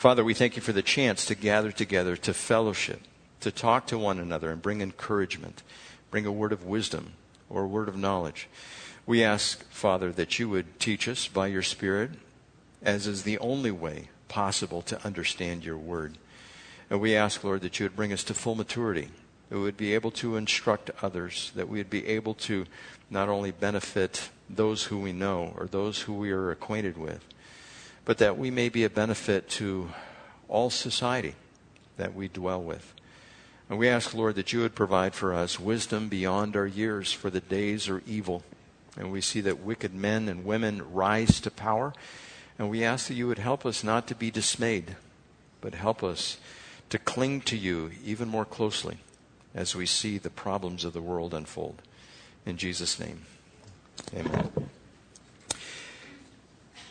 Father, we thank you for the chance to gather together, to fellowship, to talk to one another and bring encouragement, bring a word of wisdom or a word of knowledge. We ask, Father, that you would teach us by your Spirit, as is the only way possible to understand your word. And we ask, Lord, that you would bring us to full maturity, that we would be able to instruct others, that we would be able to not only benefit those who we know or those who we are acquainted with, but that we may be a benefit to all society that we dwell with. And we ask, Lord, that you would provide for us wisdom beyond our years, for the days are evil. And we see that wicked men and women rise to power. And we ask that you would help us not to be dismayed, but help us to cling to you even more closely as we see the problems of the world unfold. In Jesus' name, amen.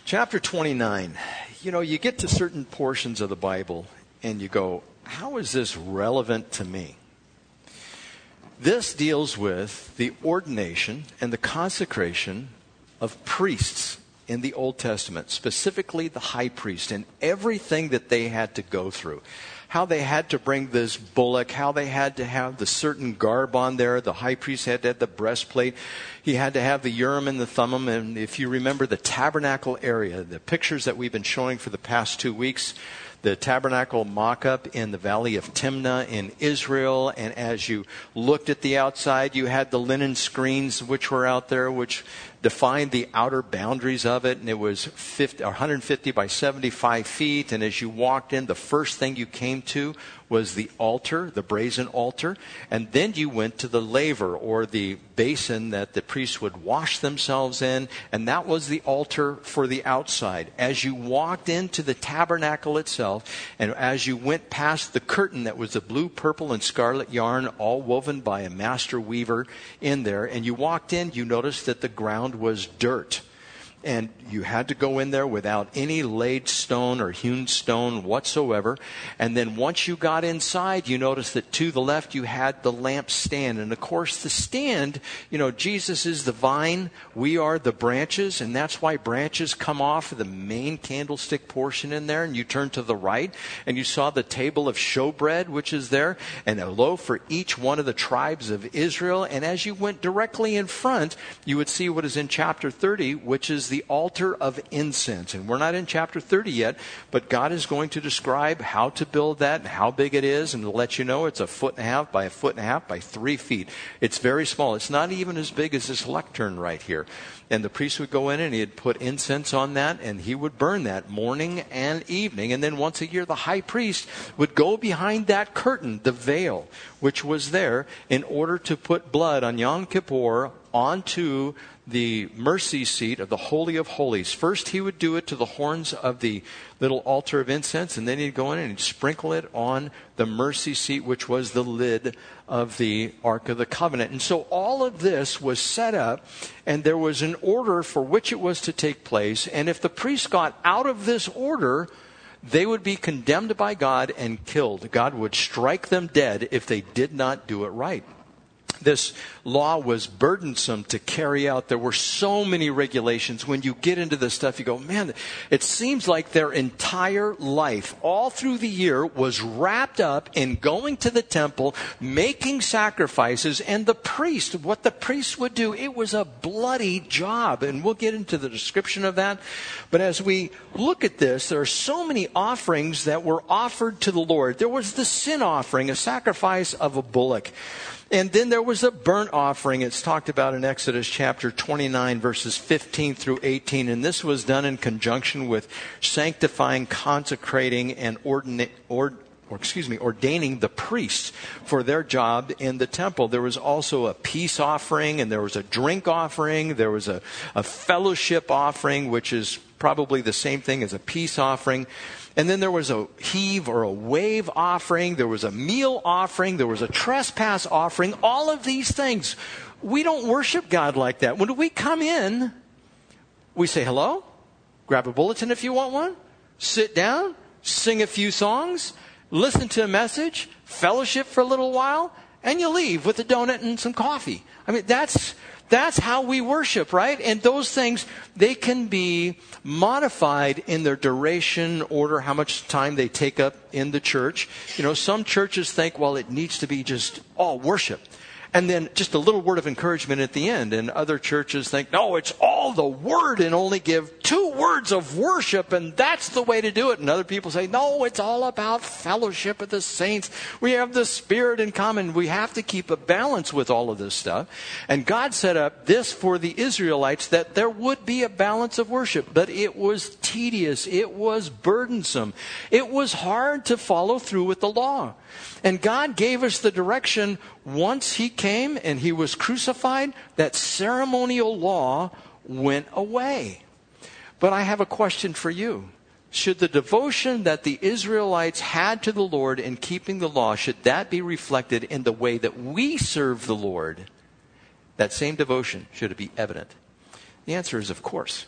Chapter 29. You know, you get to certain portions of the Bible and you go, how is this relevant to me? This deals with the ordination and the consecration of priests in the Old Testament, specifically the high priest, and everything that they had to go through how they had to bring this bullock, how they had to have the certain garb on there. The high priest had to have the breastplate. He had to have the Urim and the Thummim. And if you remember the tabernacle area, the pictures that we've been showing for the past two weeks, the tabernacle mock up in the valley of Timnah in Israel. And as you looked at the outside, you had the linen screens which were out there, which defined the outer boundaries of it, and it was 50, 150 by 75 feet. And as you walked in, the first thing you came to was the altar, the brazen altar, and then you went to the laver or the basin that the priests would wash themselves in, and that was the altar for the outside. As you walked into the tabernacle itself, and as you went past the curtain that was the blue, purple, and scarlet yarn, all woven by a master weaver in there, and you walked in, you noticed that the ground was dirt and you had to go in there without any laid stone or hewn stone whatsoever. And then once you got inside, you noticed that to the left you had the lampstand. And of course, the stand, you know, Jesus is the vine, we are the branches, and that's why branches come off of the main candlestick portion in there. And you turn to the right, and you saw the table of showbread, which is there, and a loaf for each one of the tribes of Israel. And as you went directly in front, you would see what is in chapter 30, which is the altar of incense. And we're not in chapter 30 yet, but God is going to describe how to build that and how big it is and to let you know it's a foot and a half by a foot and a half by three feet. It's very small. It's not even as big as this lectern right here. And the priest would go in and he'd put incense on that and he would burn that morning and evening. And then once a year, the high priest would go behind that curtain, the veil, which was there, in order to put blood on Yom Kippur onto the mercy seat of the Holy of Holies. First, he would do it to the horns of the little altar of incense, and then he'd go in and sprinkle it on the mercy seat, which was the lid of the Ark of the Covenant. And so all of this was set up, and there was an order for which it was to take place. And if the priest got out of this order, they would be condemned by God and killed. God would strike them dead if they did not do it right this law was burdensome to carry out. There were so many regulations. When you get into this stuff, you go, man, it seems like their entire life, all through the year, was wrapped up in going to the temple, making sacrifices, and the priest, what the priest would do, it was a bloody job. And we'll get into the description of that. But as we look at this, there are so many offerings that were offered to the Lord. There was the sin offering, a sacrifice of a bullock. And then there was a burnt offering. It's talked about in Exodus chapter 29, verses 15 through 18. And this was done in conjunction with sanctifying, consecrating, and ordinate, or excuse me, ordaining the priests for their job in the temple. There was also a peace offering and there was a drink offering. There was a, a fellowship offering, which is probably the same thing as a peace offering. And then there was a heave or a wave offering. There was a meal offering. There was a trespass offering. All of these things. We don't worship God like that. When we come in, we say hello, grab a bulletin if you want one, sit down, sing a few songs, listen to a message, fellowship for a little while, and you leave with a donut and some coffee. I mean, that's, That's how we worship, right? And those things, they can be modified in their duration, order, how much time they take up in the church. You know, some churches think, well, it needs to be just all worship and then just a little word of encouragement at the end. And other churches think, no, it's all the word and only give two words of worship, and that's the way to do it. And other people say, no, it's all about fellowship of the saints. We have the Spirit in common. We have to keep a balance with all of this stuff. And God set up this for the Israelites that there would be a balance of worship, but it was tedious, it was burdensome, it was hard to follow through with the law. And God gave us the direction once He came and He was crucified, that ceremonial law went away. But I have a question for you. Should the devotion that the Israelites had to the Lord in keeping the law, should that be reflected in the way that we serve the Lord? That same devotion, should it be evident? The answer is of course.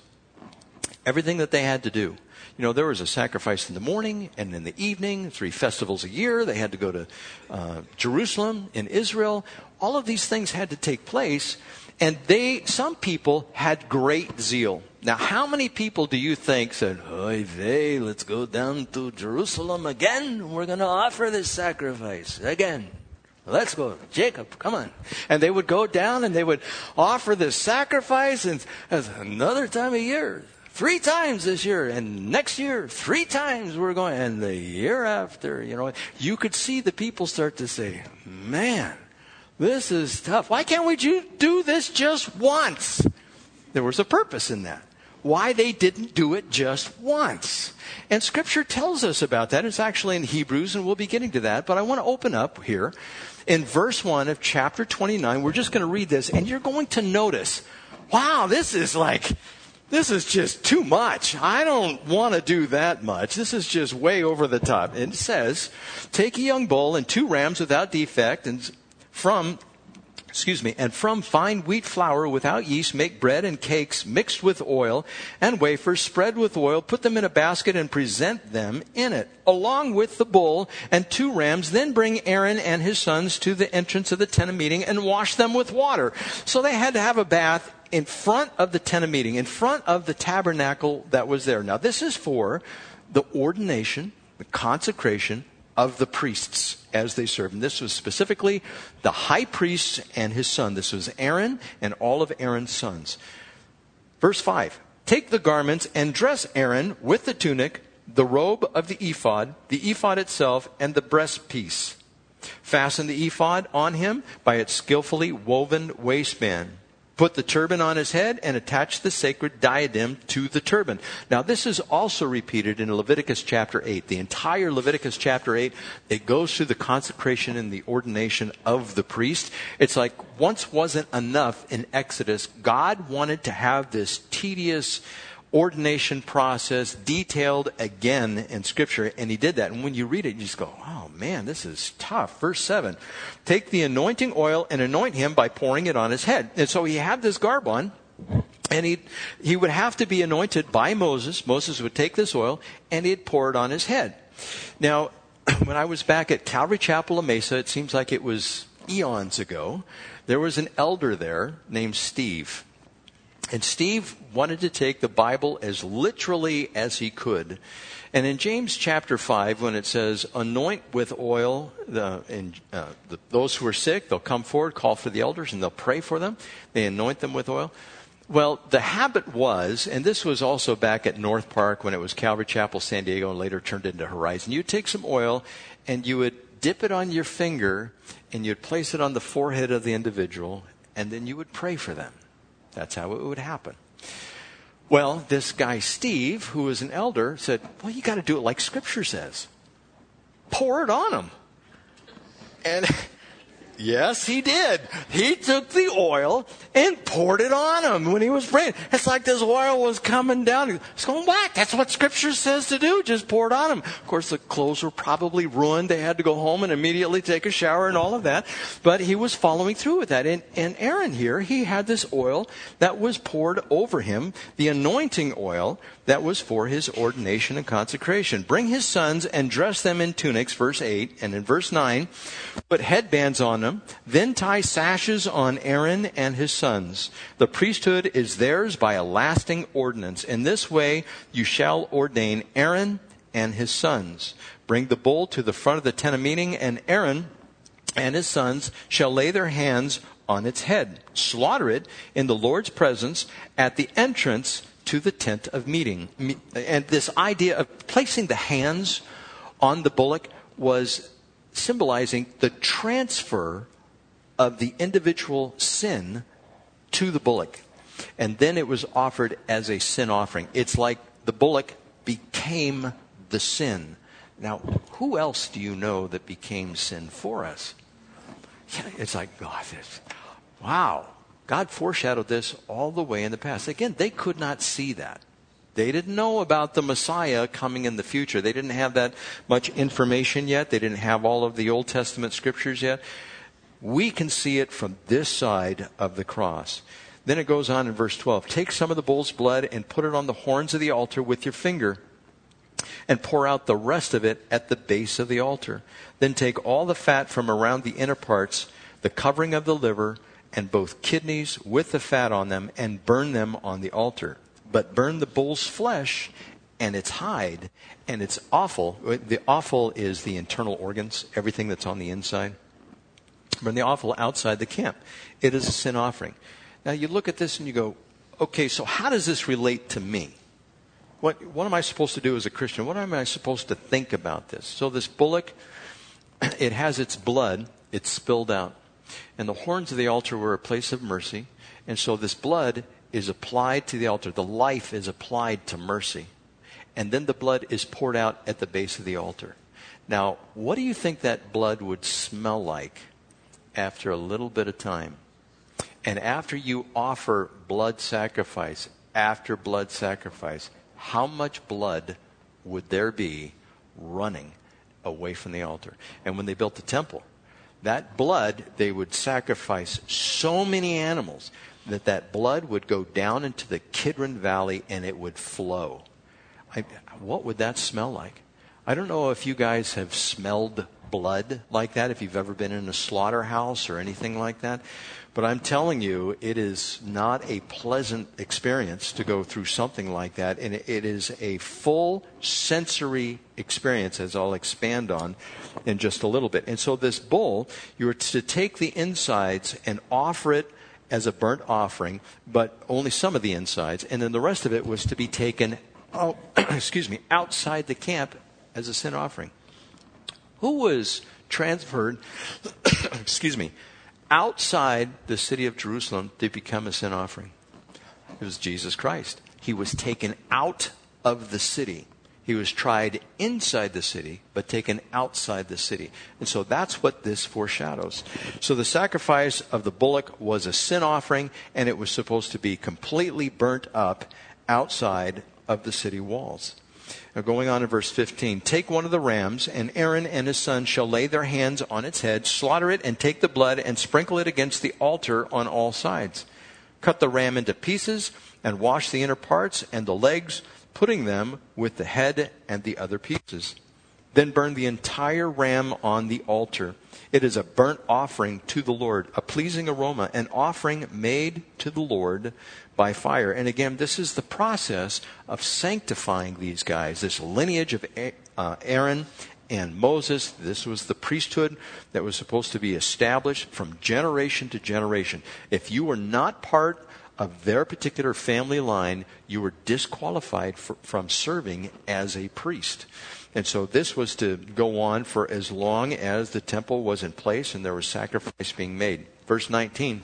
Everything that they had to do you know, there was a sacrifice in the morning and in the evening, three festivals a year. They had to go to uh, Jerusalem in Israel. All of these things had to take place. And they, some people had great zeal. Now, how many people do you think said, Oy vey, let's go down to Jerusalem again? We're going to offer this sacrifice again. Let's go. Jacob, come on. And they would go down and they would offer this sacrifice and another time of year three times this year, and next year, three times we're going, and the year after, you know, you could see the people start to say, man, this is tough. Why can't we do this just once? There was a purpose in that. Why they didn't do it just once. And scripture tells us about that. It's actually in Hebrews, and we'll be getting to that. But I want to open up here in verse 1 of chapter 29. We're just going to read this, and you're going to notice, wow, this is like, this is just too much. I don't want to do that much. This is just way over the top. It says, take a young bull and two rams without defect and from excuse me, and from fine wheat flour without yeast make bread and cakes mixed with oil and wafers spread with oil, put them in a basket and present them in it, along with the bull and two rams. Then bring Aaron and his sons to the entrance of the tent of meeting and wash them with water. So they had to have a bath in front of the tent of meeting, in front of the tabernacle that was there. Now, this is for the ordination, the consecration of the priests as they serve. And this was specifically the high priest and his son. This was Aaron and all of Aaron's sons. Verse 5 Take the garments and dress Aaron with the tunic, the robe of the ephod, the ephod itself, and the breastpiece. Fasten the ephod on him by its skillfully woven waistband put the turban on his head and attach the sacred diadem to the turban. Now, this is also repeated in Leviticus chapter 8. The entire Leviticus chapter 8, it goes through the consecration and the ordination of the priest. It's like once wasn't enough in Exodus. God wanted to have this tedious, ordination process detailed again in Scripture, and he did that. And when you read it, you just go, oh man, this is tough. Verse 7 Take the anointing oil and anoint him by pouring it on his head. And so he had this garb on. And he, he would have to be anointed by Moses. Moses would take this oil and he'd pour it on his head. Now, when I was back at Calvary Chapel of Mesa, it seems like it was eons ago, there was an elder there named Steve. And Steve wanted to take the Bible as literally as he could. And in James chapter 5, when it says, anoint with oil the, and, uh, the, those who are sick, they'll come forward, call for the elders, and they'll pray for them. They anoint them with oil. Well, the habit was, and this was also back at North Park when it was Calvary Chapel, San Diego, and later turned into Horizon. You'd take some oil and you would dip it on your finger and you'd place it on the forehead of the individual, and then you would pray for them. That's how it would happen. Well, this guy, Steve, who was an elder, said, Well, you got to do it like Scripture says. Pour it on them. And Yes, he did. He took the oil and poured it on him when he was praying. It's like this oil was coming down. It's going back. That's what Scripture says to do. Just pour it on him. Of course, the clothes were probably ruined. They had to go home and immediately take a shower and all of that. But he was following through with that. And, and Aaron here, he had this oil that was poured over him, the anointing oil that was for his ordination and consecration. Bring his sons and dress them in tunics, verse 8. And in verse 9, put headbands on them them. Then tie sashes on Aaron and his sons. The priesthood is theirs by a lasting ordinance. In this way you shall ordain Aaron and his sons. Bring the bull to the front of the tent of meeting, and Aaron and his sons shall lay their hands on its head. Slaughter it in the Lord's presence at the entrance to the tent of meeting. And this idea of placing the hands on the bullock was symbolizing the transfer of the individual sin to the bullock. And then it was offered as a sin offering. It's like the bullock became the sin. Now, who else do you know that became sin for us? It's like, God, this, wow. God foreshadowed this all the way in the past. Again, they could not see that. They didn't know about the Messiah coming in the future. They didn't have that much information yet. They didn't have all of the Old Testament scriptures yet. We can see it from this side of the cross. Then it goes on in verse 12 Take some of the bull's blood and put it on the horns of the altar with your finger, and pour out the rest of it at the base of the altar. Then take all the fat from around the inner parts, the covering of the liver, and both kidneys with the fat on them, and burn them on the altar but burn the bull's flesh and its hide and its offal. The offal is the internal organs, everything that's on the inside. Burn the offal outside the camp. It is a sin offering. Now you look at this and you go, okay, so how does this relate to me? What, what am I supposed to do as a Christian? What am I supposed to think about this? So this bullock, it has its blood, it's spilled out. And the horns of the altar were a place of mercy. And so this blood is applied to the altar. The life is applied to mercy. And then the blood is poured out at the base of the altar. Now, what do you think that blood would smell like after a little bit of time? And after you offer blood sacrifice, after blood sacrifice, how much blood would there be running away from the altar? And when they built the temple, that blood, they would sacrifice so many animals that that blood would go down into the Kidron Valley and it would flow. I, what would that smell like? I don't know if you guys have smelled blood like that, if you've ever been in a slaughterhouse or anything like that. But I'm telling you, it is not a pleasant experience to go through something like that. And it is a full sensory experience, as I'll expand on in just a little bit. And so, this bull, you are to take the insides and offer it as a burnt offering, but only some of the insides, and then the rest of it was to be taken, excuse me, outside the camp as a sin offering. Who was transferred, excuse me, outside the city of Jerusalem to become a sin offering? It was Jesus Christ. He was taken out of the city he was tried inside the city, but taken outside the city. And so that's what this foreshadows. So the sacrifice of the bullock was a sin offering, and it was supposed to be completely burnt up outside of the city walls. Now, going on in verse 15 Take one of the rams, and Aaron and his sons shall lay their hands on its head, slaughter it, and take the blood, and sprinkle it against the altar on all sides. Cut the ram into pieces, and wash the inner parts and the legs putting them with the head and the other pieces. Then burn the entire ram on the altar. It is a burnt offering to the Lord, a pleasing aroma, an offering made to the Lord by fire. And again, this is the process of sanctifying these guys, this lineage of uh, Aaron and Moses. This was the priesthood that was supposed to be established from generation to generation. If you were not part of their particular family line, you were disqualified for, from serving as a priest. And so this was to go on for as long as the temple was in place and there was sacrifice being made. Verse 19.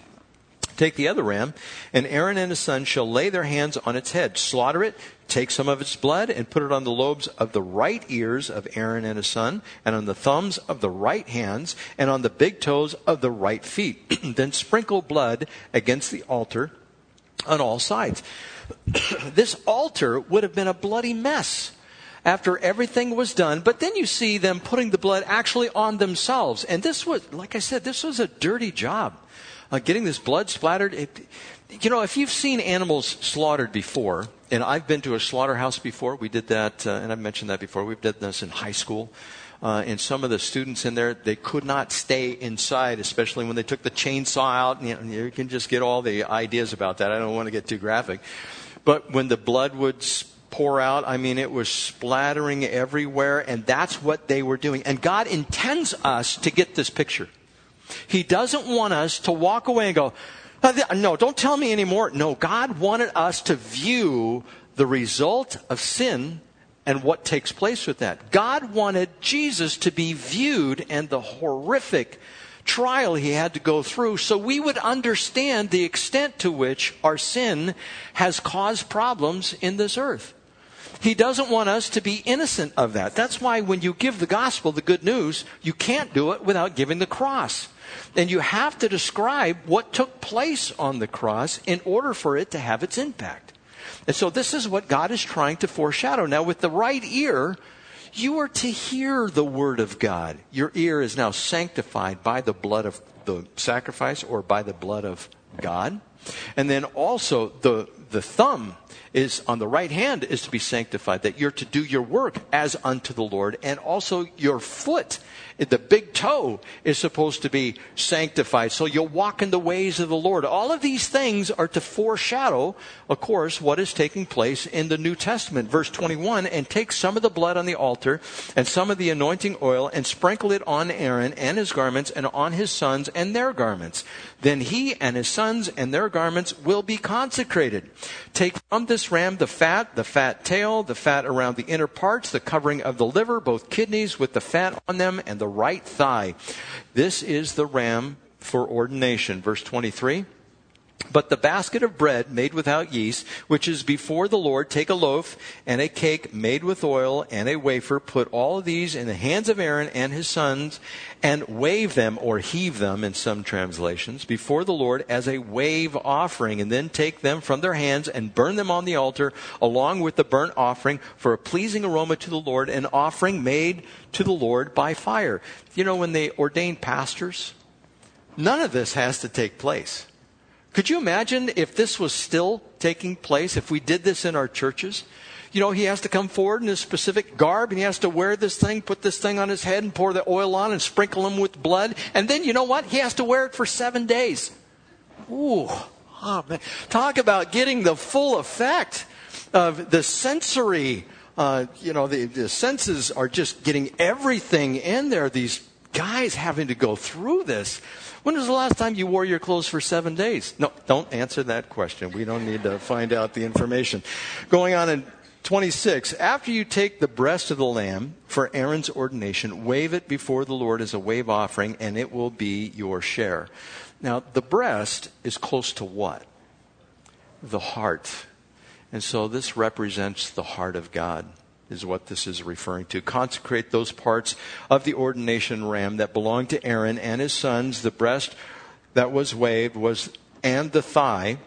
Take the other ram, and Aaron and his sons shall lay their hands on its head, slaughter it, take some of its blood, and put it on the lobes of the right ears of Aaron and his son, and on the thumbs of the right hands, and on the big toes of the right feet. then sprinkle blood against the altar on all sides. this altar would have been a bloody mess after everything was done. But then you see them putting the blood actually on themselves. And this was, like I said, this was a dirty job. Uh, getting this blood splattered. It, you know, if you've seen animals slaughtered before, and I've been to a slaughterhouse before. We did that, uh, and I've mentioned that before. We've done this in high school. Uh, and some of the students in there, they could not stay inside, especially when they took the chainsaw out. You, know, you can just get all the ideas about that. I don't want to get too graphic. But when the blood would pour out, I mean, it was splattering everywhere, and that's what they were doing. And God intends us to get this picture. He doesn't want us to walk away and go, uh, no, don't tell me anymore. No, God wanted us to view the result of sin and what takes place with that. God wanted Jesus to be viewed and the horrific trial he had to go through so we would understand the extent to which our sin has caused problems in this earth. He doesn't want us to be innocent of that. That's why when you give the gospel, the good news, you can't do it without giving the cross. And you have to describe what took place on the cross in order for it to have its impact. And so this is what God is trying to foreshadow. Now, with the right ear, you are to hear the word of God. Your ear is now sanctified by the blood of the sacrifice or by the blood of God. And then also the, the thumb is on the right hand is to be sanctified, that you're to do your work as unto the Lord, and also your foot the big toe is supposed to be sanctified. So you'll walk in the ways of the Lord. All of these things are to foreshadow, of course, what is taking place in the New Testament. Verse 21 and take some of the blood on the altar and some of the anointing oil and sprinkle it on Aaron and his garments and on his sons and their garments. Then he and his sons and their garments will be consecrated. Take from this ram the fat, the fat tail, the fat around the inner parts, the covering of the liver, both kidneys with the fat on them, and the right thigh. This is the ram for ordination. Verse 23. But the basket of bread made without yeast, which is before the Lord, take a loaf and a cake made with oil and a wafer. Put all of these in the hands of Aaron and his sons and wave them or heave them in some translations before the Lord as a wave offering. And then take them from their hands and burn them on the altar along with the burnt offering for a pleasing aroma to the Lord, an offering made to the Lord by fire. You know, when they ordained pastors, none of this has to take place. Could you imagine if this was still taking place, if we did this in our churches? You know, he has to come forward in his specific garb and he has to wear this thing, put this thing on his head and pour the oil on and sprinkle him with blood. And then, you know what? He has to wear it for seven days. Ooh, oh man. Talk about getting the full effect of the sensory, uh, you know, the, the senses are just getting everything in there. These guys having to go through this. When was the last time you wore your clothes for seven days? No, don't answer that question. We don't need to find out the information. Going on in 26, after you take the breast of the lamb for Aaron's ordination, wave it before the Lord as a wave offering, and it will be your share. Now, the breast is close to what? The heart. And so this represents the heart of God is what this is referring to. Consecrate those parts of the ordination ram that belonged to Aaron and his sons. The breast that was waved was, and the thigh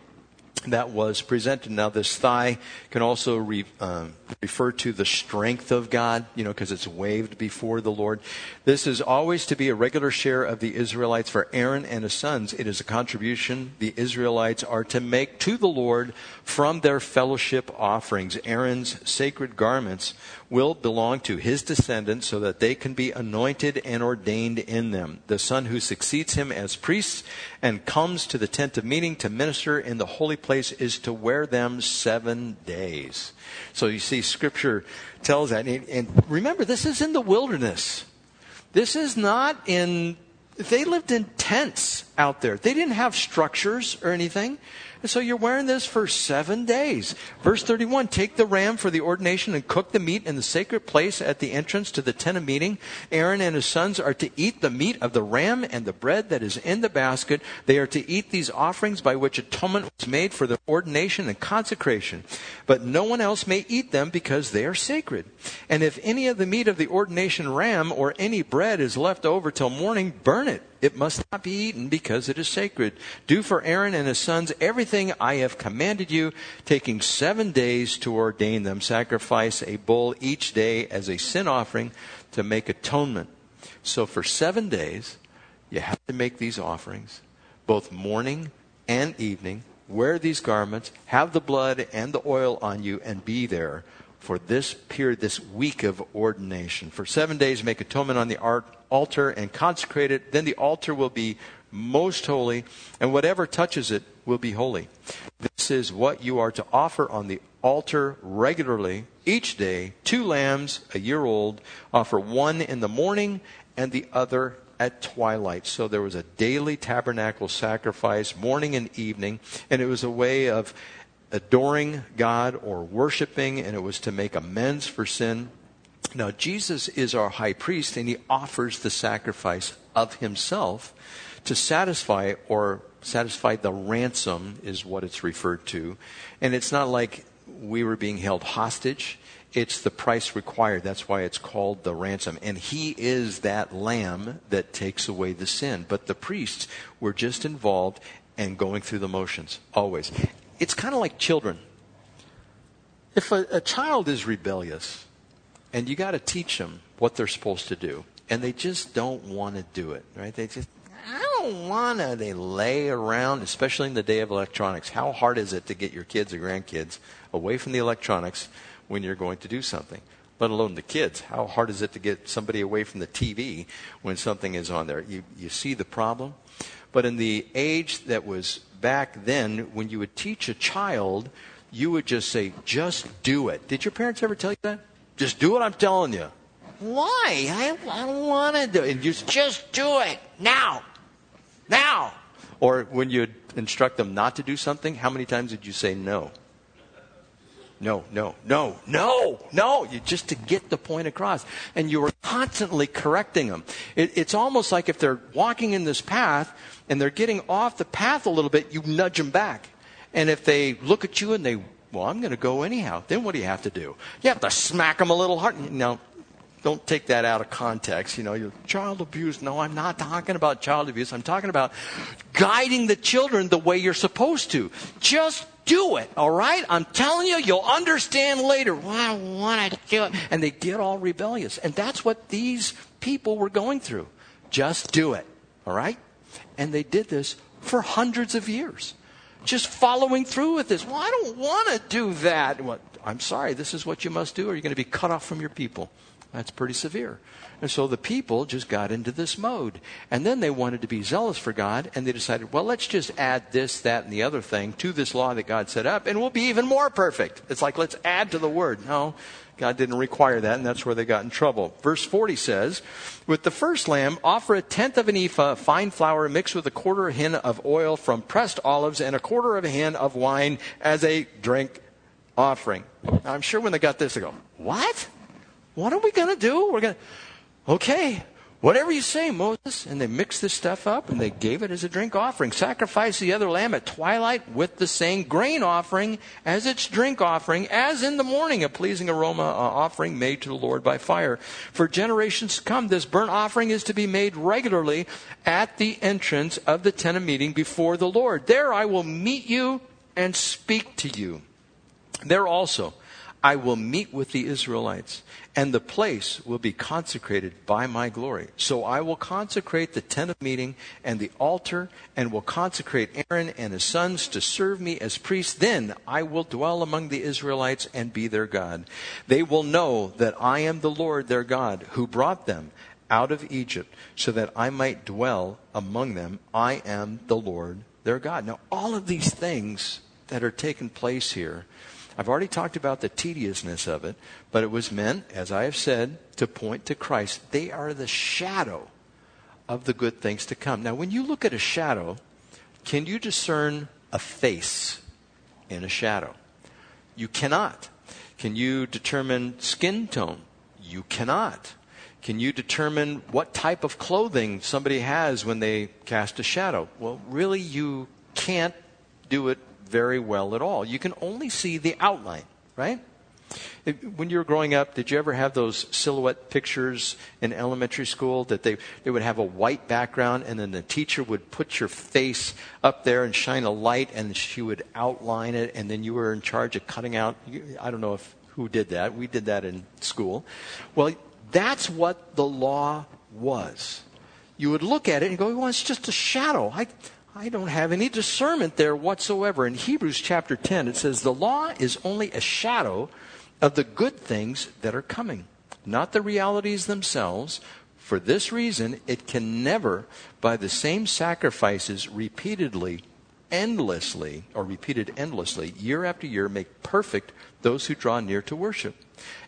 that was presented. Now, this thigh can also re, um, refer to the strength of God, you know, because it's waved before the Lord. This is always to be a regular share of the Israelites. For Aaron and his sons, it is a contribution the Israelites are to make to the Lord from their fellowship offerings. Aaron's sacred garments will belong to his descendants so that they can be anointed and ordained in them. The son who succeeds him as priest and comes to the tent of meeting to minister in the holy place is to wear them seven days. So you see, scripture tells that. And remember, this is in the wilderness. This is not in, they lived in tents out there. They didn't have structures or anything. And so you're wearing this for seven days. Verse 31 Take the ram for the ordination and cook the meat in the sacred place at the entrance to the tent of meeting. Aaron and his sons are to eat the meat of the ram and the bread that is in the basket. They are to eat these offerings by which atonement was made for their ordination and consecration. But no one else may eat them because they are sacred. And if any of the meat of the ordination ram or any bread is left over till morning, burn it it must not be eaten because it is sacred. Do for Aaron and his sons everything I have commanded you, taking seven days to ordain them. Sacrifice a bull each day as a sin offering to make atonement. So for seven days, you have to make these offerings, both morning and evening, wear these garments, have the blood and the oil on you, and be there for this period, this week of ordination. For seven days, make atonement on the altar and consecrate it. Then the altar will be most holy, and whatever touches it will be holy. This is what you are to offer on the altar regularly each day two lambs a year old, offer one in the morning and the other at twilight. So there was a daily tabernacle sacrifice, morning and evening, and it was a way of adoring God or worshiping, and it was to make amends for sin. Now, Jesus is our high priest, and he offers the sacrifice of himself to satisfy or satisfy the ransom, is what it's referred to. And it's not like we were being held hostage. It's the price required. That's why it's called the ransom. And he is that lamb that takes away the sin. But the priests were just involved and going through the motions, always. It's kind of like children. If a, a child is rebellious, and you got to teach them what they're supposed to do, and they just don't want to do it, right? They just, I don't want to. They lay around, especially in the day of electronics. How hard is it to get your kids or grandkids away from the electronics when you're going to do something? Let alone the kids. How hard is it to get somebody away from the TV when something is on there? You, you see the problem? But in the age that was back then, when you would teach a child, you would just say, just do it. Did your parents ever tell you that? Just do what I'm telling you. Why? I, I don't want to do it. And just, just do it now. Now. Or when you instruct them not to do something, how many times did you say no? No, no, no, no, no. You just to get the point across. And you were constantly correcting them. It, it's almost like if they're walking in this path and they're getting off the path a little bit, you nudge them back. And if they look at you and they, well, I'm going to go anyhow, then what do you have to do? You have to smack them a little hard. Now, don't take that out of context. You know, you're child abuse. No, I'm not talking about child abuse. I'm talking about guiding the children the way you're supposed to. Just do it, all right? I'm telling you, you'll understand later. Well, I want to do it. And they get all rebellious. And that's what these people were going through. Just do it, all right? And they did this for hundreds of years. Just following through with this. Well, I don't want to do that. Well, I'm sorry, this is what you must do, or you're going to be cut off from your people. That's pretty severe. And so the people just got into this mode. And then they wanted to be zealous for God, and they decided, well, let's just add this, that, and the other thing to this law that God set up, and we'll be even more perfect. It's like, let's add to the word. No, God didn't require that, and that's where they got in trouble. Verse 40 says, With the first lamb, offer a tenth of an ephah of fine flour mixed with a quarter of a hin of oil from pressed olives and a quarter of a hin of wine as a drink offering. I'm sure when they got this, they go, What? What are we going to do? We're going to, okay, whatever you say, Moses. And they mixed this stuff up and they gave it as a drink offering. Sacrifice the other lamb at twilight with the same grain offering as its drink offering, as in the morning, a pleasing aroma uh, offering made to the Lord by fire. For generations to come, this burnt offering is to be made regularly at the entrance of the tent of meeting before the Lord. There I will meet you and speak to you. There also I will meet with the Israelites and the place will be consecrated by my glory. So I will consecrate the tent of meeting and the altar, and will consecrate Aaron and his sons to serve me as priests. Then I will dwell among the Israelites and be their God. They will know that I am the Lord their God, who brought them out of Egypt, so that I might dwell among them. I am the Lord their God. Now, all of these things that are taking place here I've already talked about the tediousness of it, but it was meant, as I have said, to point to Christ. They are the shadow of the good things to come. Now, when you look at a shadow, can you discern a face in a shadow? You cannot. Can you determine skin tone? You cannot. Can you determine what type of clothing somebody has when they cast a shadow? Well, really, you can't do it very well at all. You can only see the outline, right? When you were growing up, did you ever have those silhouette pictures in elementary school that they, they would have a white background and then the teacher would put your face up there and shine a light and she would outline it and then you were in charge of cutting out? I don't know if who did that. We did that in school. Well, that's what the law was. You would look at it and go, well, it's just a shadow. I, I don't have any discernment there whatsoever. In Hebrews chapter 10, it says, The law is only a shadow of the good things that are coming, not the realities themselves. For this reason, it can never, by the same sacrifices repeatedly, endlessly, or repeated endlessly, year after year, make perfect those who draw near to worship.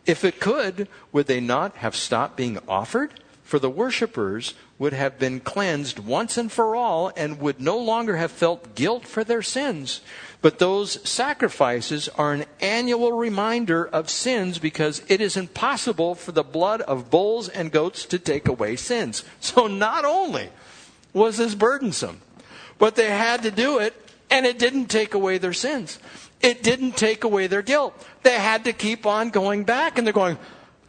If it could, would they not have stopped being offered? For the worshippers would have been cleansed once and for all and would no longer have felt guilt for their sins. But those sacrifices are an annual reminder of sins because it is impossible for the blood of bulls and goats to take away sins. So not only was this burdensome, but they had to do it and it didn't take away their sins. It didn't take away their guilt. They had to keep on going back and they're going,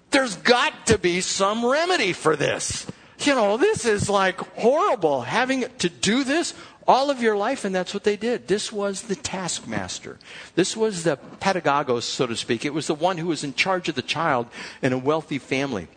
there's got to be some remedy for this. You know, this is like horrible having to do this all of your life, and that's what they did. This was the taskmaster. This was the pedagogos, so to speak. It was the one who was in charge of the child in a wealthy family.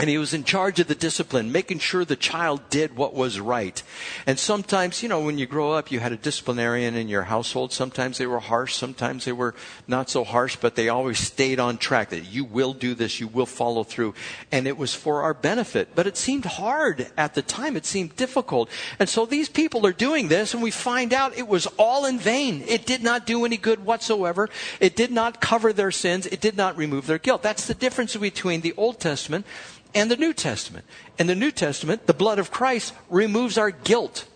And he was in charge of the discipline, making sure the child did what was right. And sometimes, you know, when you grow up, you had a disciplinarian in your household. Sometimes they were harsh, sometimes they were not so harsh, but they always stayed on track that you will do this, you will follow through. And it was for our benefit. But it seemed hard at the time, it seemed difficult. And so these people are doing this, and we find out it was all in vain. It did not do any good whatsoever. It did not cover their sins, it did not remove their guilt. That's the difference between the Old Testament and the New Testament. In the New Testament, the blood of Christ removes our guilt.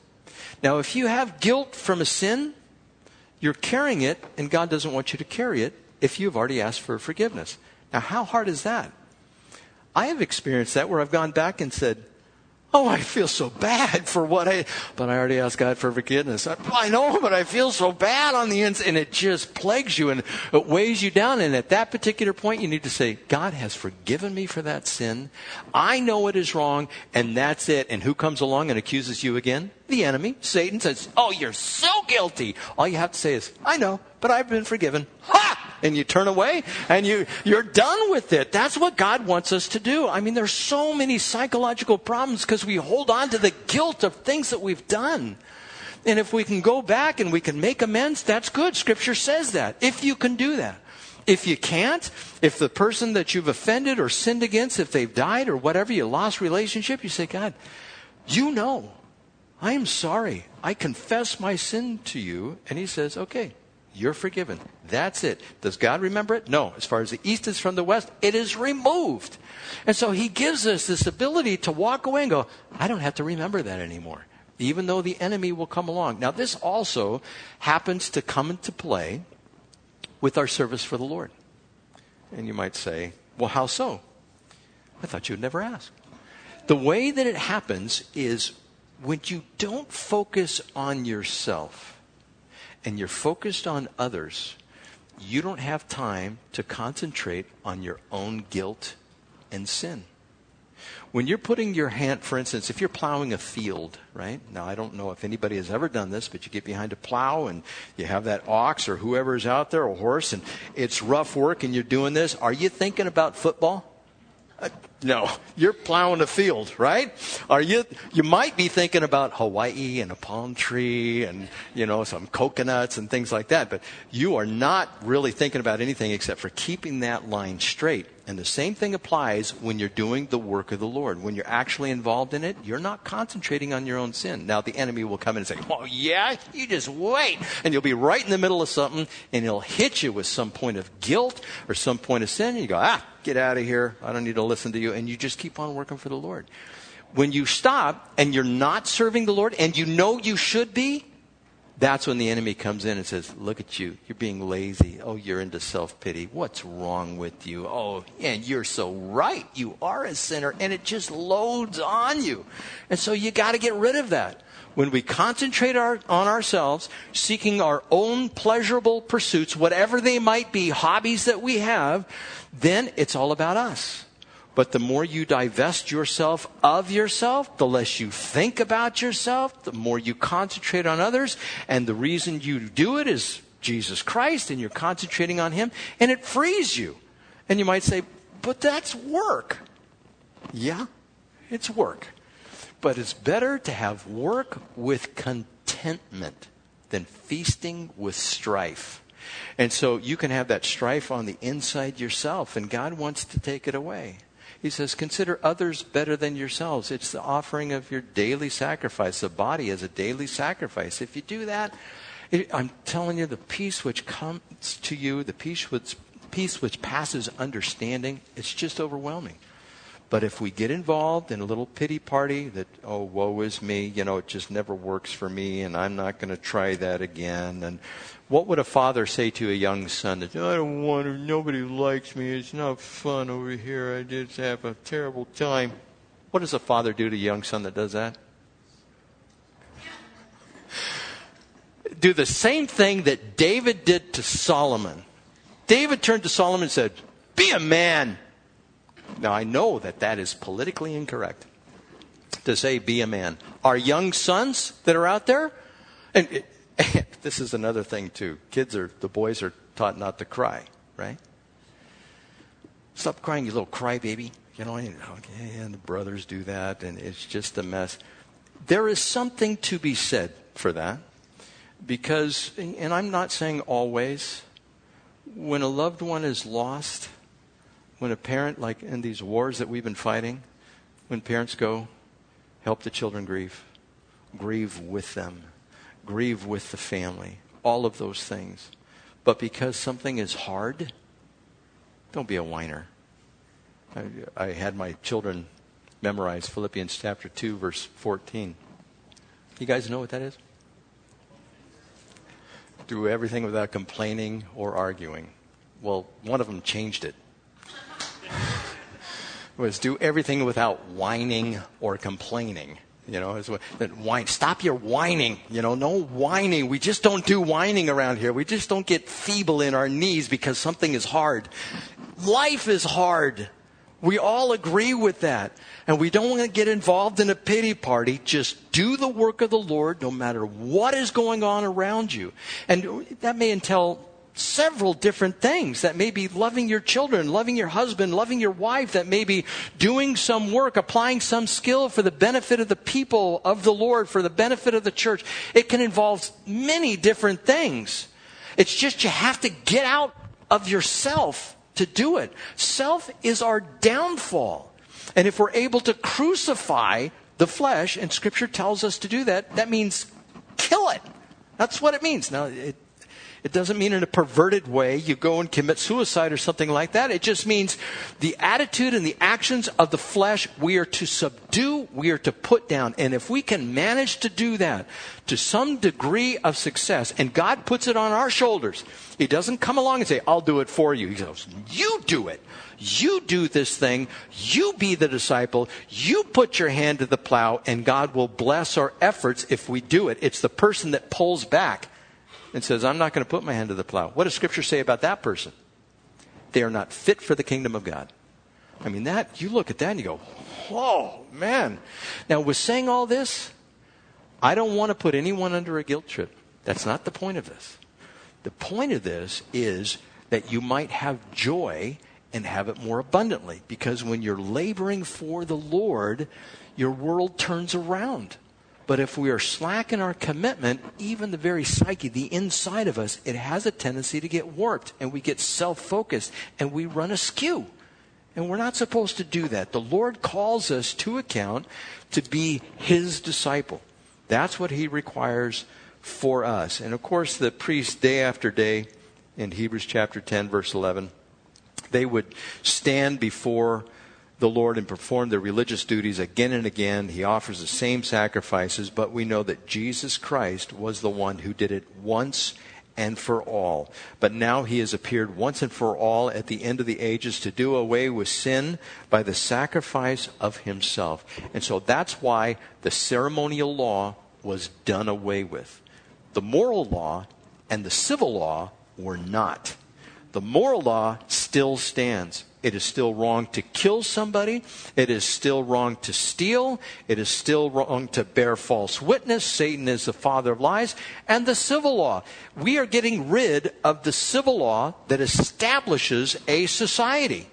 Now, if you have guilt from a sin, you're carrying it, and God doesn't want you to carry it if you've already asked for forgiveness. Now, how hard is that? I have experienced that where I've gone back and said, Oh, I feel so bad for what I, but I already asked God for forgiveness. I, I know, but I feel so bad on the inside, and it just plagues you and it weighs you down. And at that particular point, you need to say, God has forgiven me for that sin. I know it is wrong, and that's it. And who comes along and accuses you again? The enemy. Satan says, Oh, you're so guilty. All you have to say is, I know, but I've been forgiven. And you turn away and you, you're done with it. That's what God wants us to do. I mean, there's so many psychological problems because we hold on to the guilt of things that we've done. And if we can go back and we can make amends, that's good. Scripture says that. If you can do that. If you can't, if the person that you've offended or sinned against, if they've died or whatever, you lost relationship, you say, God, you know, I am sorry. I confess my sin to you. And he says, okay, you're forgiven. That's it. Does God remember it? No. As far as the east is from the west, it is removed. And so he gives us this ability to walk away and go, I don't have to remember that anymore, even though the enemy will come along. Now, this also happens to come into play with our service for the Lord. And you might say, well, how so? I thought you'd never ask. The way that it happens is when you don't focus on yourself and you're focused on others, you don't have time to concentrate on your own guilt and sin. When you're putting your hand, for instance, if you're plowing a field, right? Now, I don't know if anybody has ever done this, but you get behind a plow and you have that ox or whoever is out there, a horse, and it's rough work and you're doing this. Are you thinking about football? No, you're plowing a field, right? Are you? You might be thinking about Hawaii and a palm tree and you know some coconuts and things like that, but you are not really thinking about anything except for keeping that line straight. And the same thing applies when you're doing the work of the Lord. When you're actually involved in it, you're not concentrating on your own sin. Now the enemy will come in and say, "Oh yeah, you just wait," and you'll be right in the middle of something, and he'll hit you with some point of guilt or some point of sin, and you go, "Ah, get out of here! I don't need to listen to you." and you just keep on working for the Lord. When you stop and you're not serving the Lord and you know you should be, that's when the enemy comes in and says, Look at you. You're being lazy. Oh, you're into self pity. What's wrong with you? Oh, and you're so right. You are a sinner. And it just loads on you. And so you got to get rid of that. When we concentrate our, on ourselves, seeking our own pleasurable pursuits, whatever they might be, hobbies that we have, then it's all about us. But the more you divest yourself of yourself, the less you think about yourself, the more you concentrate on others. And the reason you do it is Jesus Christ, and you're concentrating on Him, and it frees you. And you might say, but that's work. Yeah, it's work. But it's better to have work with contentment than feasting with strife. And so you can have that strife on the inside yourself, and God wants to take it away. He says, Consider others better than yourselves. It's the offering of your daily sacrifice, the body as a daily sacrifice. If you do that, it, I'm telling you, the peace which comes to you, the peace which, peace which passes understanding, it's just overwhelming. But if we get involved in a little pity party that, oh, woe is me, you know, it just never works for me and I'm not going to try that again. And what would a father say to a young son that, I don't want to, nobody likes me, it's not fun over here, I just have a terrible time? What does a father do to a young son that does that? do the same thing that David did to Solomon. David turned to Solomon and said, Be a man. Now, I know that that is politically incorrect to say, be a man. Our young sons that are out there, and this is another thing too. Kids are, the boys are taught not to cry, right? Stop crying, you little crybaby. You know, and the brothers do that, and it's just a mess. There is something to be said for that. Because, and I'm not saying always, when a loved one is lost, when a parent, like in these wars that we've been fighting, when parents go, help the children grieve, grieve with them, grieve with the family, all of those things. But because something is hard, don't be a whiner. I, I had my children memorize Philippians chapter 2, verse 14. You guys know what that is? Do everything without complaining or arguing. Well, one of them changed it was do everything without whining or complaining. You know, is what, whine. Stop your whining. You know, no whining. We just don't do whining around here. We just don't get feeble in our knees because something is hard. Life is hard. We all agree with that. And we don't want to get involved in a pity party. Just do the work of the Lord no matter what is going on around you. And that may entail several different things that may be loving your children, loving your husband, loving your wife, that may be doing some work, applying some skill for the benefit of the people of the Lord, for the benefit of the church. It can involve many different things. It's just you have to get out of yourself to do it. Self is our downfall. And if we're able to crucify the flesh, and scripture tells us to do that, that means kill it. That's what it means. Now, it, it doesn't mean in a perverted way you go and commit suicide or something like that. It just means the attitude and the actions of the flesh we are to subdue, we are to put down. And if we can manage to do that to some degree of success, and God puts it on our shoulders, He doesn't come along and say, I'll do it for you. He goes, You do it. You do this thing. You be the disciple. You put your hand to the plow, and God will bless our efforts if we do it. It's the person that pulls back and says, I'm not going to put my hand to the plow. What does Scripture say about that person? They are not fit for the kingdom of God. I mean, that, you look at that and you go, oh, man. Now, with saying all this, I don't want to put anyone under a guilt trip. That's not the point of this. The point of this is that you might have joy and have it more abundantly. Because when you're laboring for the Lord, your world turns around. But if we are slack in our commitment, even the very psyche, the inside of us, it has a tendency to get warped and we get self focused and we run askew. And we're not supposed to do that. The Lord calls us to account to be His disciple. That's what He requires for us. And of course, the priests, day after day, in Hebrews chapter 10, verse 11, they would stand before the Lord and perform their religious duties again and again. He offers the same sacrifices, but we know that Jesus Christ was the one who did it once and for all. But now he has appeared once and for all at the end of the ages to do away with sin by the sacrifice of himself. And so that's why the ceremonial law was done away with. The moral law and the civil law were not. The moral law still stands. It is still wrong to kill somebody. It is still wrong to steal. It is still wrong to bear false witness. Satan is the father of lies. And the civil law. We are getting rid of the civil law that establishes a society.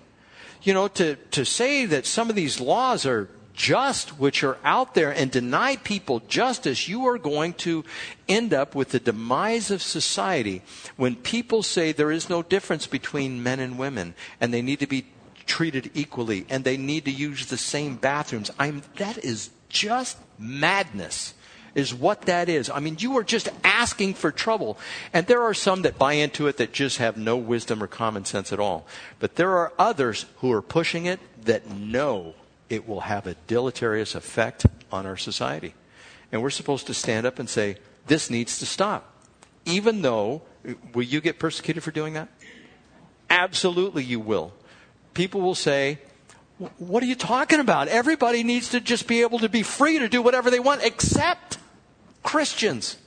You know, to, to say that some of these laws are just which are out there and deny people justice, you are going to end up with the demise of society when people say there is no difference between men and women and they need to be treated equally and they need to use the same bathrooms. I'm, that is just madness is what that is. I mean, you are just asking for trouble. And there are some that buy into it that just have no wisdom or common sense at all. But there are others who are pushing it that know it will have a deleterious effect on our society. And we're supposed to stand up and say, this needs to stop. Even though, will you get persecuted for doing that? Absolutely, you will. People will say, what are you talking about? Everybody needs to just be able to be free to do whatever they want, except Christians.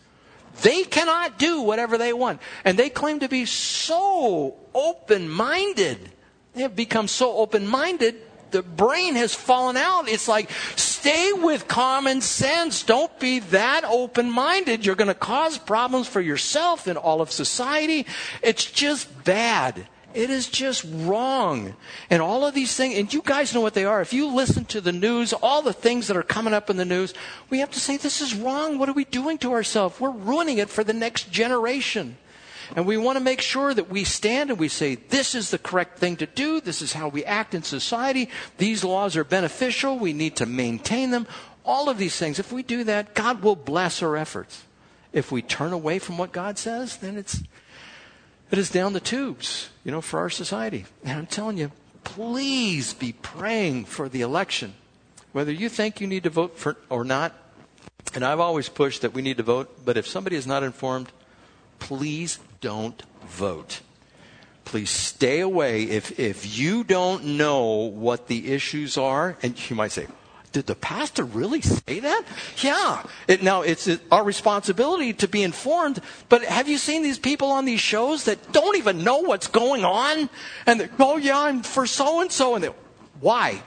They cannot do whatever they want. And they claim to be so open minded. They have become so open minded, the brain has fallen out. It's like, stay with common sense. Don't be that open minded. You're going to cause problems for yourself and all of society. It's just bad. It is just wrong. And all of these things, and you guys know what they are. If you listen to the news, all the things that are coming up in the news, we have to say, this is wrong. What are we doing to ourselves? We're ruining it for the next generation. And we want to make sure that we stand and we say, this is the correct thing to do. This is how we act in society. These laws are beneficial. We need to maintain them. All of these things. If we do that, God will bless our efforts. If we turn away from what God says, then it's, it is down the tubes, you know, for our society. And I'm telling you, please be praying for the election. Whether you think you need to vote for or not, and I've always pushed that we need to vote, but if somebody is not informed, please don't vote. Please stay away. If, if you don't know what the issues are, and you might say, did the pastor really say that? Yeah. It, now, it's our responsibility to be informed, but have you seen these people on these shows that don't even know what's going on? And they, oh, yeah, I'm for so and so. And they, why?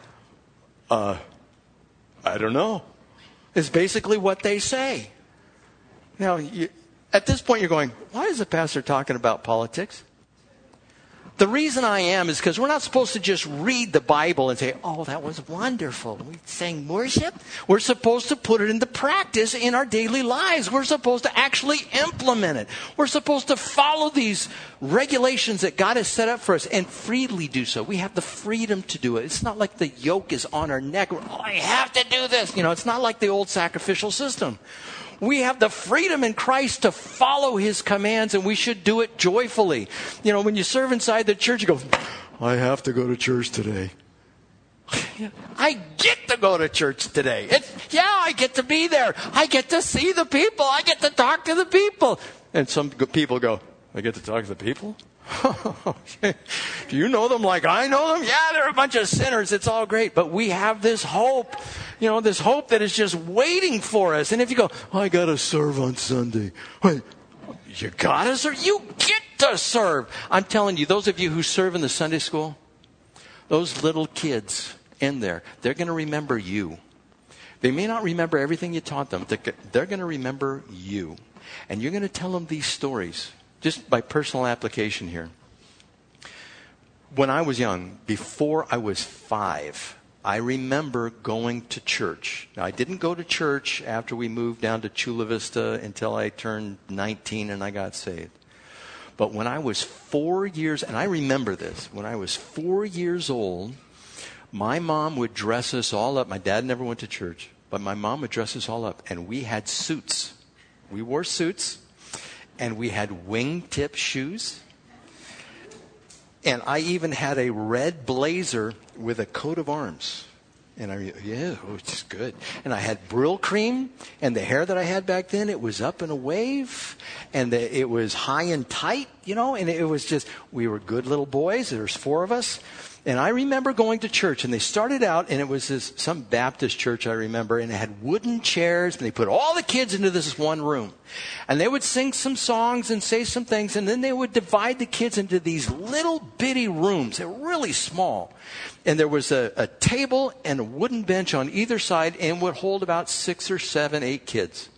Uh, I don't know. Is basically what they say. Now, you, at this point, you're going, why is the pastor talking about politics? The reason I am is because we're not supposed to just read the Bible and say, oh, that was wonderful. We sang worship. We're supposed to put it into practice in our daily lives. We're supposed to actually implement it. We're supposed to follow these regulations that God has set up for us and freely do so. We have the freedom to do it. It's not like the yoke is on our neck. Oh, I have to do this. You know, it's not like the old sacrificial system. We have the freedom in Christ to follow his commands and we should do it joyfully. You know, when you serve inside the church, you go, I have to go to church today. I get to go to church today. yeah, I get to be there. I get to see the people. I get to talk to the people. And some people go, I get to talk to the people? Do you know them like I know them? Yeah, they're a bunch of sinners. It's all great. But we have this hope, you know, this hope that is just waiting for us. And if you go, I got to serve on Sunday. Wait, you got to serve? You get to serve. I'm telling you, those of you who serve in the Sunday school, those little kids in there, they're going to remember you. They may not remember everything you taught them, but they're going to remember you. And you're going to tell them these stories just by personal application here. When I was young, before I was five, I remember going to church. Now, I didn't go to church after we moved down to Chula Vista until I turned 19 and I got saved. But when I was four years, and I remember this, when I was four years old, my mom would dress us all up. My dad never went to church, but my mom would dress us all up, and we had suits. We wore suits and we had wingtip shoes. And I even had a red blazer with a coat of arms. And I, yeah, oh, it's good. And I had Brylcreem, and the hair that I had back then, it was up in a wave, and the, it was high and tight, you know, and it was just, we were good little boys. There's four of us. And I remember going to church, and they started out, and it was this, some Baptist church, I remember, and it had wooden chairs, and they put all the kids into this one room. And they would sing some songs and say some things, and then they would divide the kids into these little bitty rooms. They were really small. And there was a, a table and a wooden bench on either side, and would hold about six or seven, eight kids.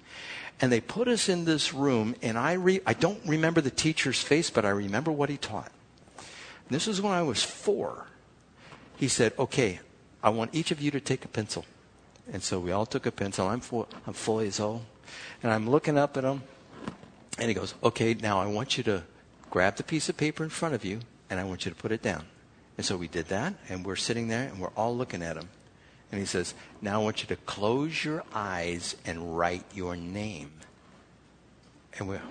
And they put us in this room, and I, re- I don't remember the teacher's face, but I remember what he taught. This was when I was four he said, Okay, I want each of you to take a pencil. And so we all took a pencil. I'm four, I'm four years old. And I'm looking up at him. And he goes, okay, now I want you to grab the piece of paper in front of you and I want you to put it down. And so we did that and we're sitting there and we're all looking at him. And he says, now I want you to close your eyes and write your name. And we're,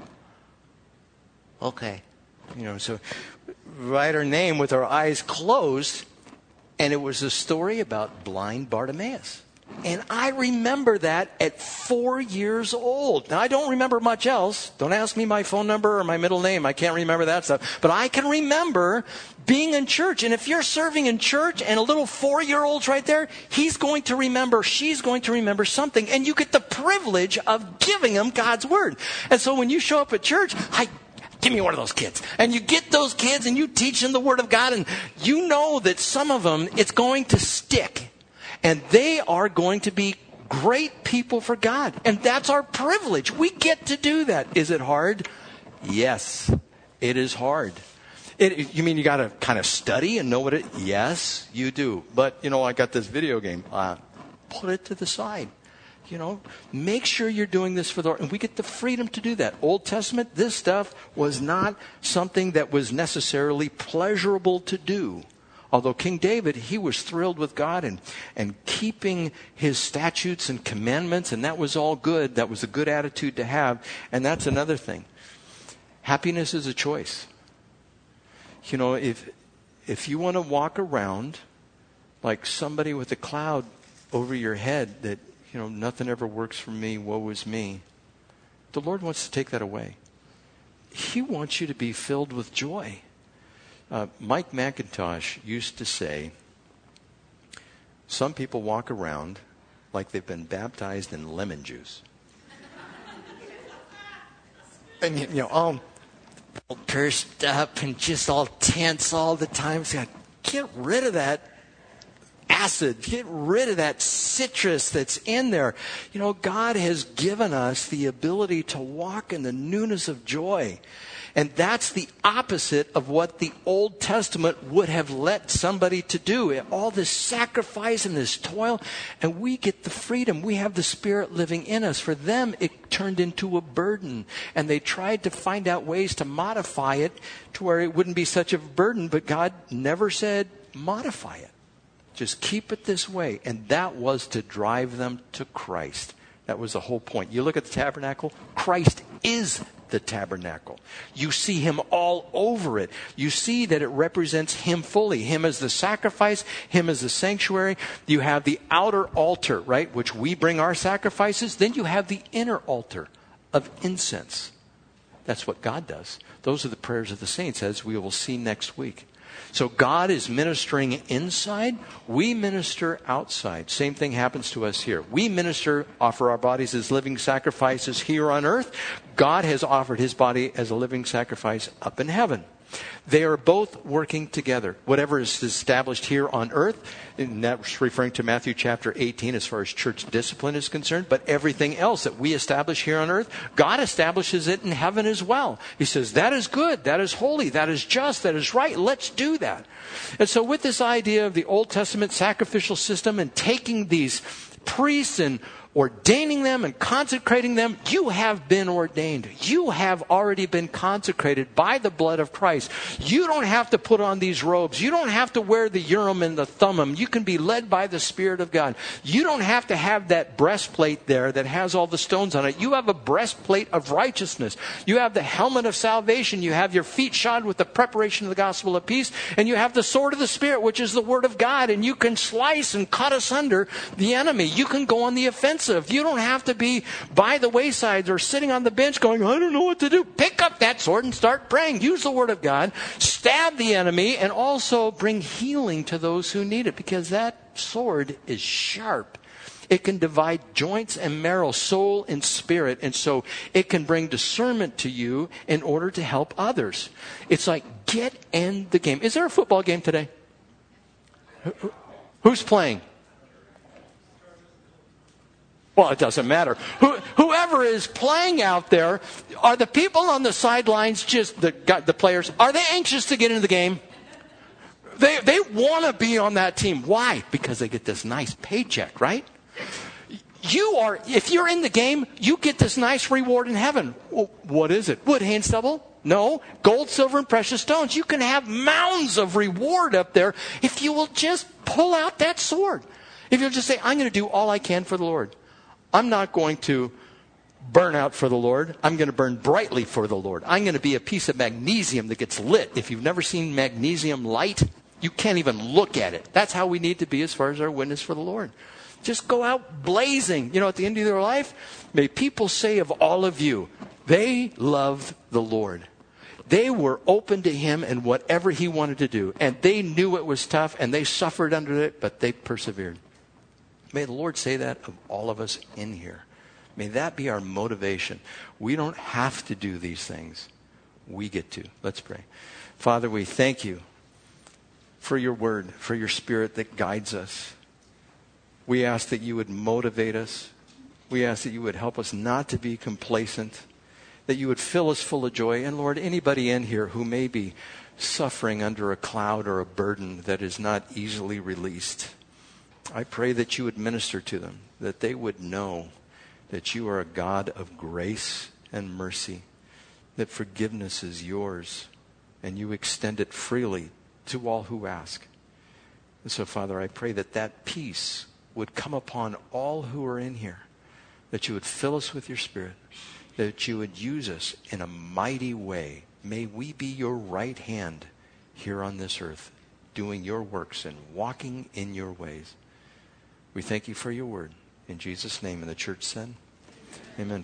okay. You know, so write our name with our eyes closed. And it was a story about blind Bartimaeus. And I remember that at four years old. Now, I don't remember much else. Don't ask me my phone number or my middle name. I can't remember that stuff. But I can remember being in church. And if you're serving in church and a little four year old's right there, he's going to remember, she's going to remember something. And you get the privilege of giving him God's word. And so when you show up at church, I Give me one of those kids. And you get those kids and you teach them the Word of God, and you know that some of them, it's going to stick and they are going to be great people for God. And that's our privilege. We get to do that. Is it hard? Yes, it is hard. It, you mean you got to kind of study and know what it? Yes, you do. But you know, I got this video game. Uh, put it to the side. You know, make sure you're doing this for the Lord. And we get the freedom to do that. Old Testament, this stuff was not something that was necessarily pleasurable to do. Although King David, he was thrilled with God and, and keeping his statutes and commandments, and that was all good. That was a good attitude to have. And that's another thing. Happiness is a choice. You know, if, if you want to walk around like somebody with a cloud over your head that, you know, nothing ever works for me, woe is me, the Lord wants to take that away. He wants you to be filled with joy. Uh, Mike MacIntosh used to say, Some people walk around like they've been baptized in lemon juice. and, you know, all, pursed up and just all tense all the time. So get rid of that acid. Get rid of that citrus that's in there. You know, God has given us the ability to walk in the newness of joy. And that's the opposite of what the Old Testament would have let somebody to do. All this sacrifice and this toil, and we get the freedom. We have the Spirit living in us. For them, it turned into a burden. And they tried to find out ways to modify it to where it wouldn't be such a burden, but God never said, modify it. Just keep it this way. And that was to drive them to Christ. That was the whole point. You look at the tabernacle, Christ is the tabernacle. You see him all over it. You see that it represents him fully. Him as the sacrifice, him as the sanctuary. You have the outer altar, right, which we bring our sacrifices. Then you have the inner altar of incense. That's what God does. Those are the prayers of the saints, as we will see next week. So God is ministering inside, we minister outside. Same thing happens to us here. We minister, offer our bodies as living sacrifices here on earth. God has offered his body as a living sacrifice up in heaven. They are both working together. Whatever is established here on earth, and that's referring to Matthew chapter 18 as far as church discipline is concerned, but everything else that we establish here on earth, God establishes it in heaven as well. He says, that is good, that is holy, that is just, that is right, let's do that. And so with this idea of the Old Testament sacrificial system and taking these priests and ordaining them and consecrating them, you have been ordained. You have already been consecrated by the blood of Christ. You don't have to put on these robes. You don't have to wear the urim and the thummim. You can be led by the Spirit of God. You don't have to have that breastplate there that has all the stones on it. You have a breastplate of righteousness. You have the helmet of salvation. You have your feet shod with the preparation of the gospel of peace. And you have the sword of the Spirit, which is the word of God. And you can slice and cut asunder the enemy. You can go on the offensive offensive. You don't have to be by the wayside or sitting on the bench going, I don't know what to do. Pick up that sword and start praying. Use the word of God. Stab the enemy and also bring healing to those who need it because that sword is sharp. It can divide joints and marrow, soul and spirit. And so it can bring discernment to you in order to help others. It's like get in the game. Is there a football game today? Who's playing? Well, it doesn't matter. Who, whoever is playing out there, are the people on the sidelines just the, the players? Are they anxious to get into the game? They, they want to be on that team. Why? Because they get this nice paycheck, right? You are, if you're in the game, you get this nice reward in heaven. Well, what is it? Wood, hay, and stubble? No. Gold, silver, and precious stones. You can have mounds of reward up there if you will just pull out that sword. If you'll just say, I'm going to do all I can for the Lord. I'm not going to burn out for the Lord. I'm going to burn brightly for the Lord. I'm going to be a piece of magnesium that gets lit. If you've never seen magnesium light, you can't even look at it. That's how we need to be as far as our witness for the Lord. Just go out blazing. You know, at the end of their life, may people say of all of you, they loved the Lord. They were open to Him and whatever He wanted to do. And they knew it was tough and they suffered under it, but they persevered. May the Lord say that of all of us in here. May that be our motivation. We don't have to do these things. We get to. Let's pray. Father, we thank you for your word, for your spirit that guides us. We ask that you would motivate us. We ask that you would help us not to be complacent, that you would fill us full of joy. And Lord, anybody in here who may be suffering under a cloud or a burden that is not easily released, I pray that you would minister to them, that they would know that you are a God of grace and mercy, that forgiveness is yours, and you extend it freely to all who ask. And so, Father, I pray that that peace would come upon all who are in here, that you would fill us with your Spirit, that you would use us in a mighty way. May we be your right hand here on this earth, doing your works and walking in your ways. We thank you for your word. In Jesus' name, and the church said, Amen.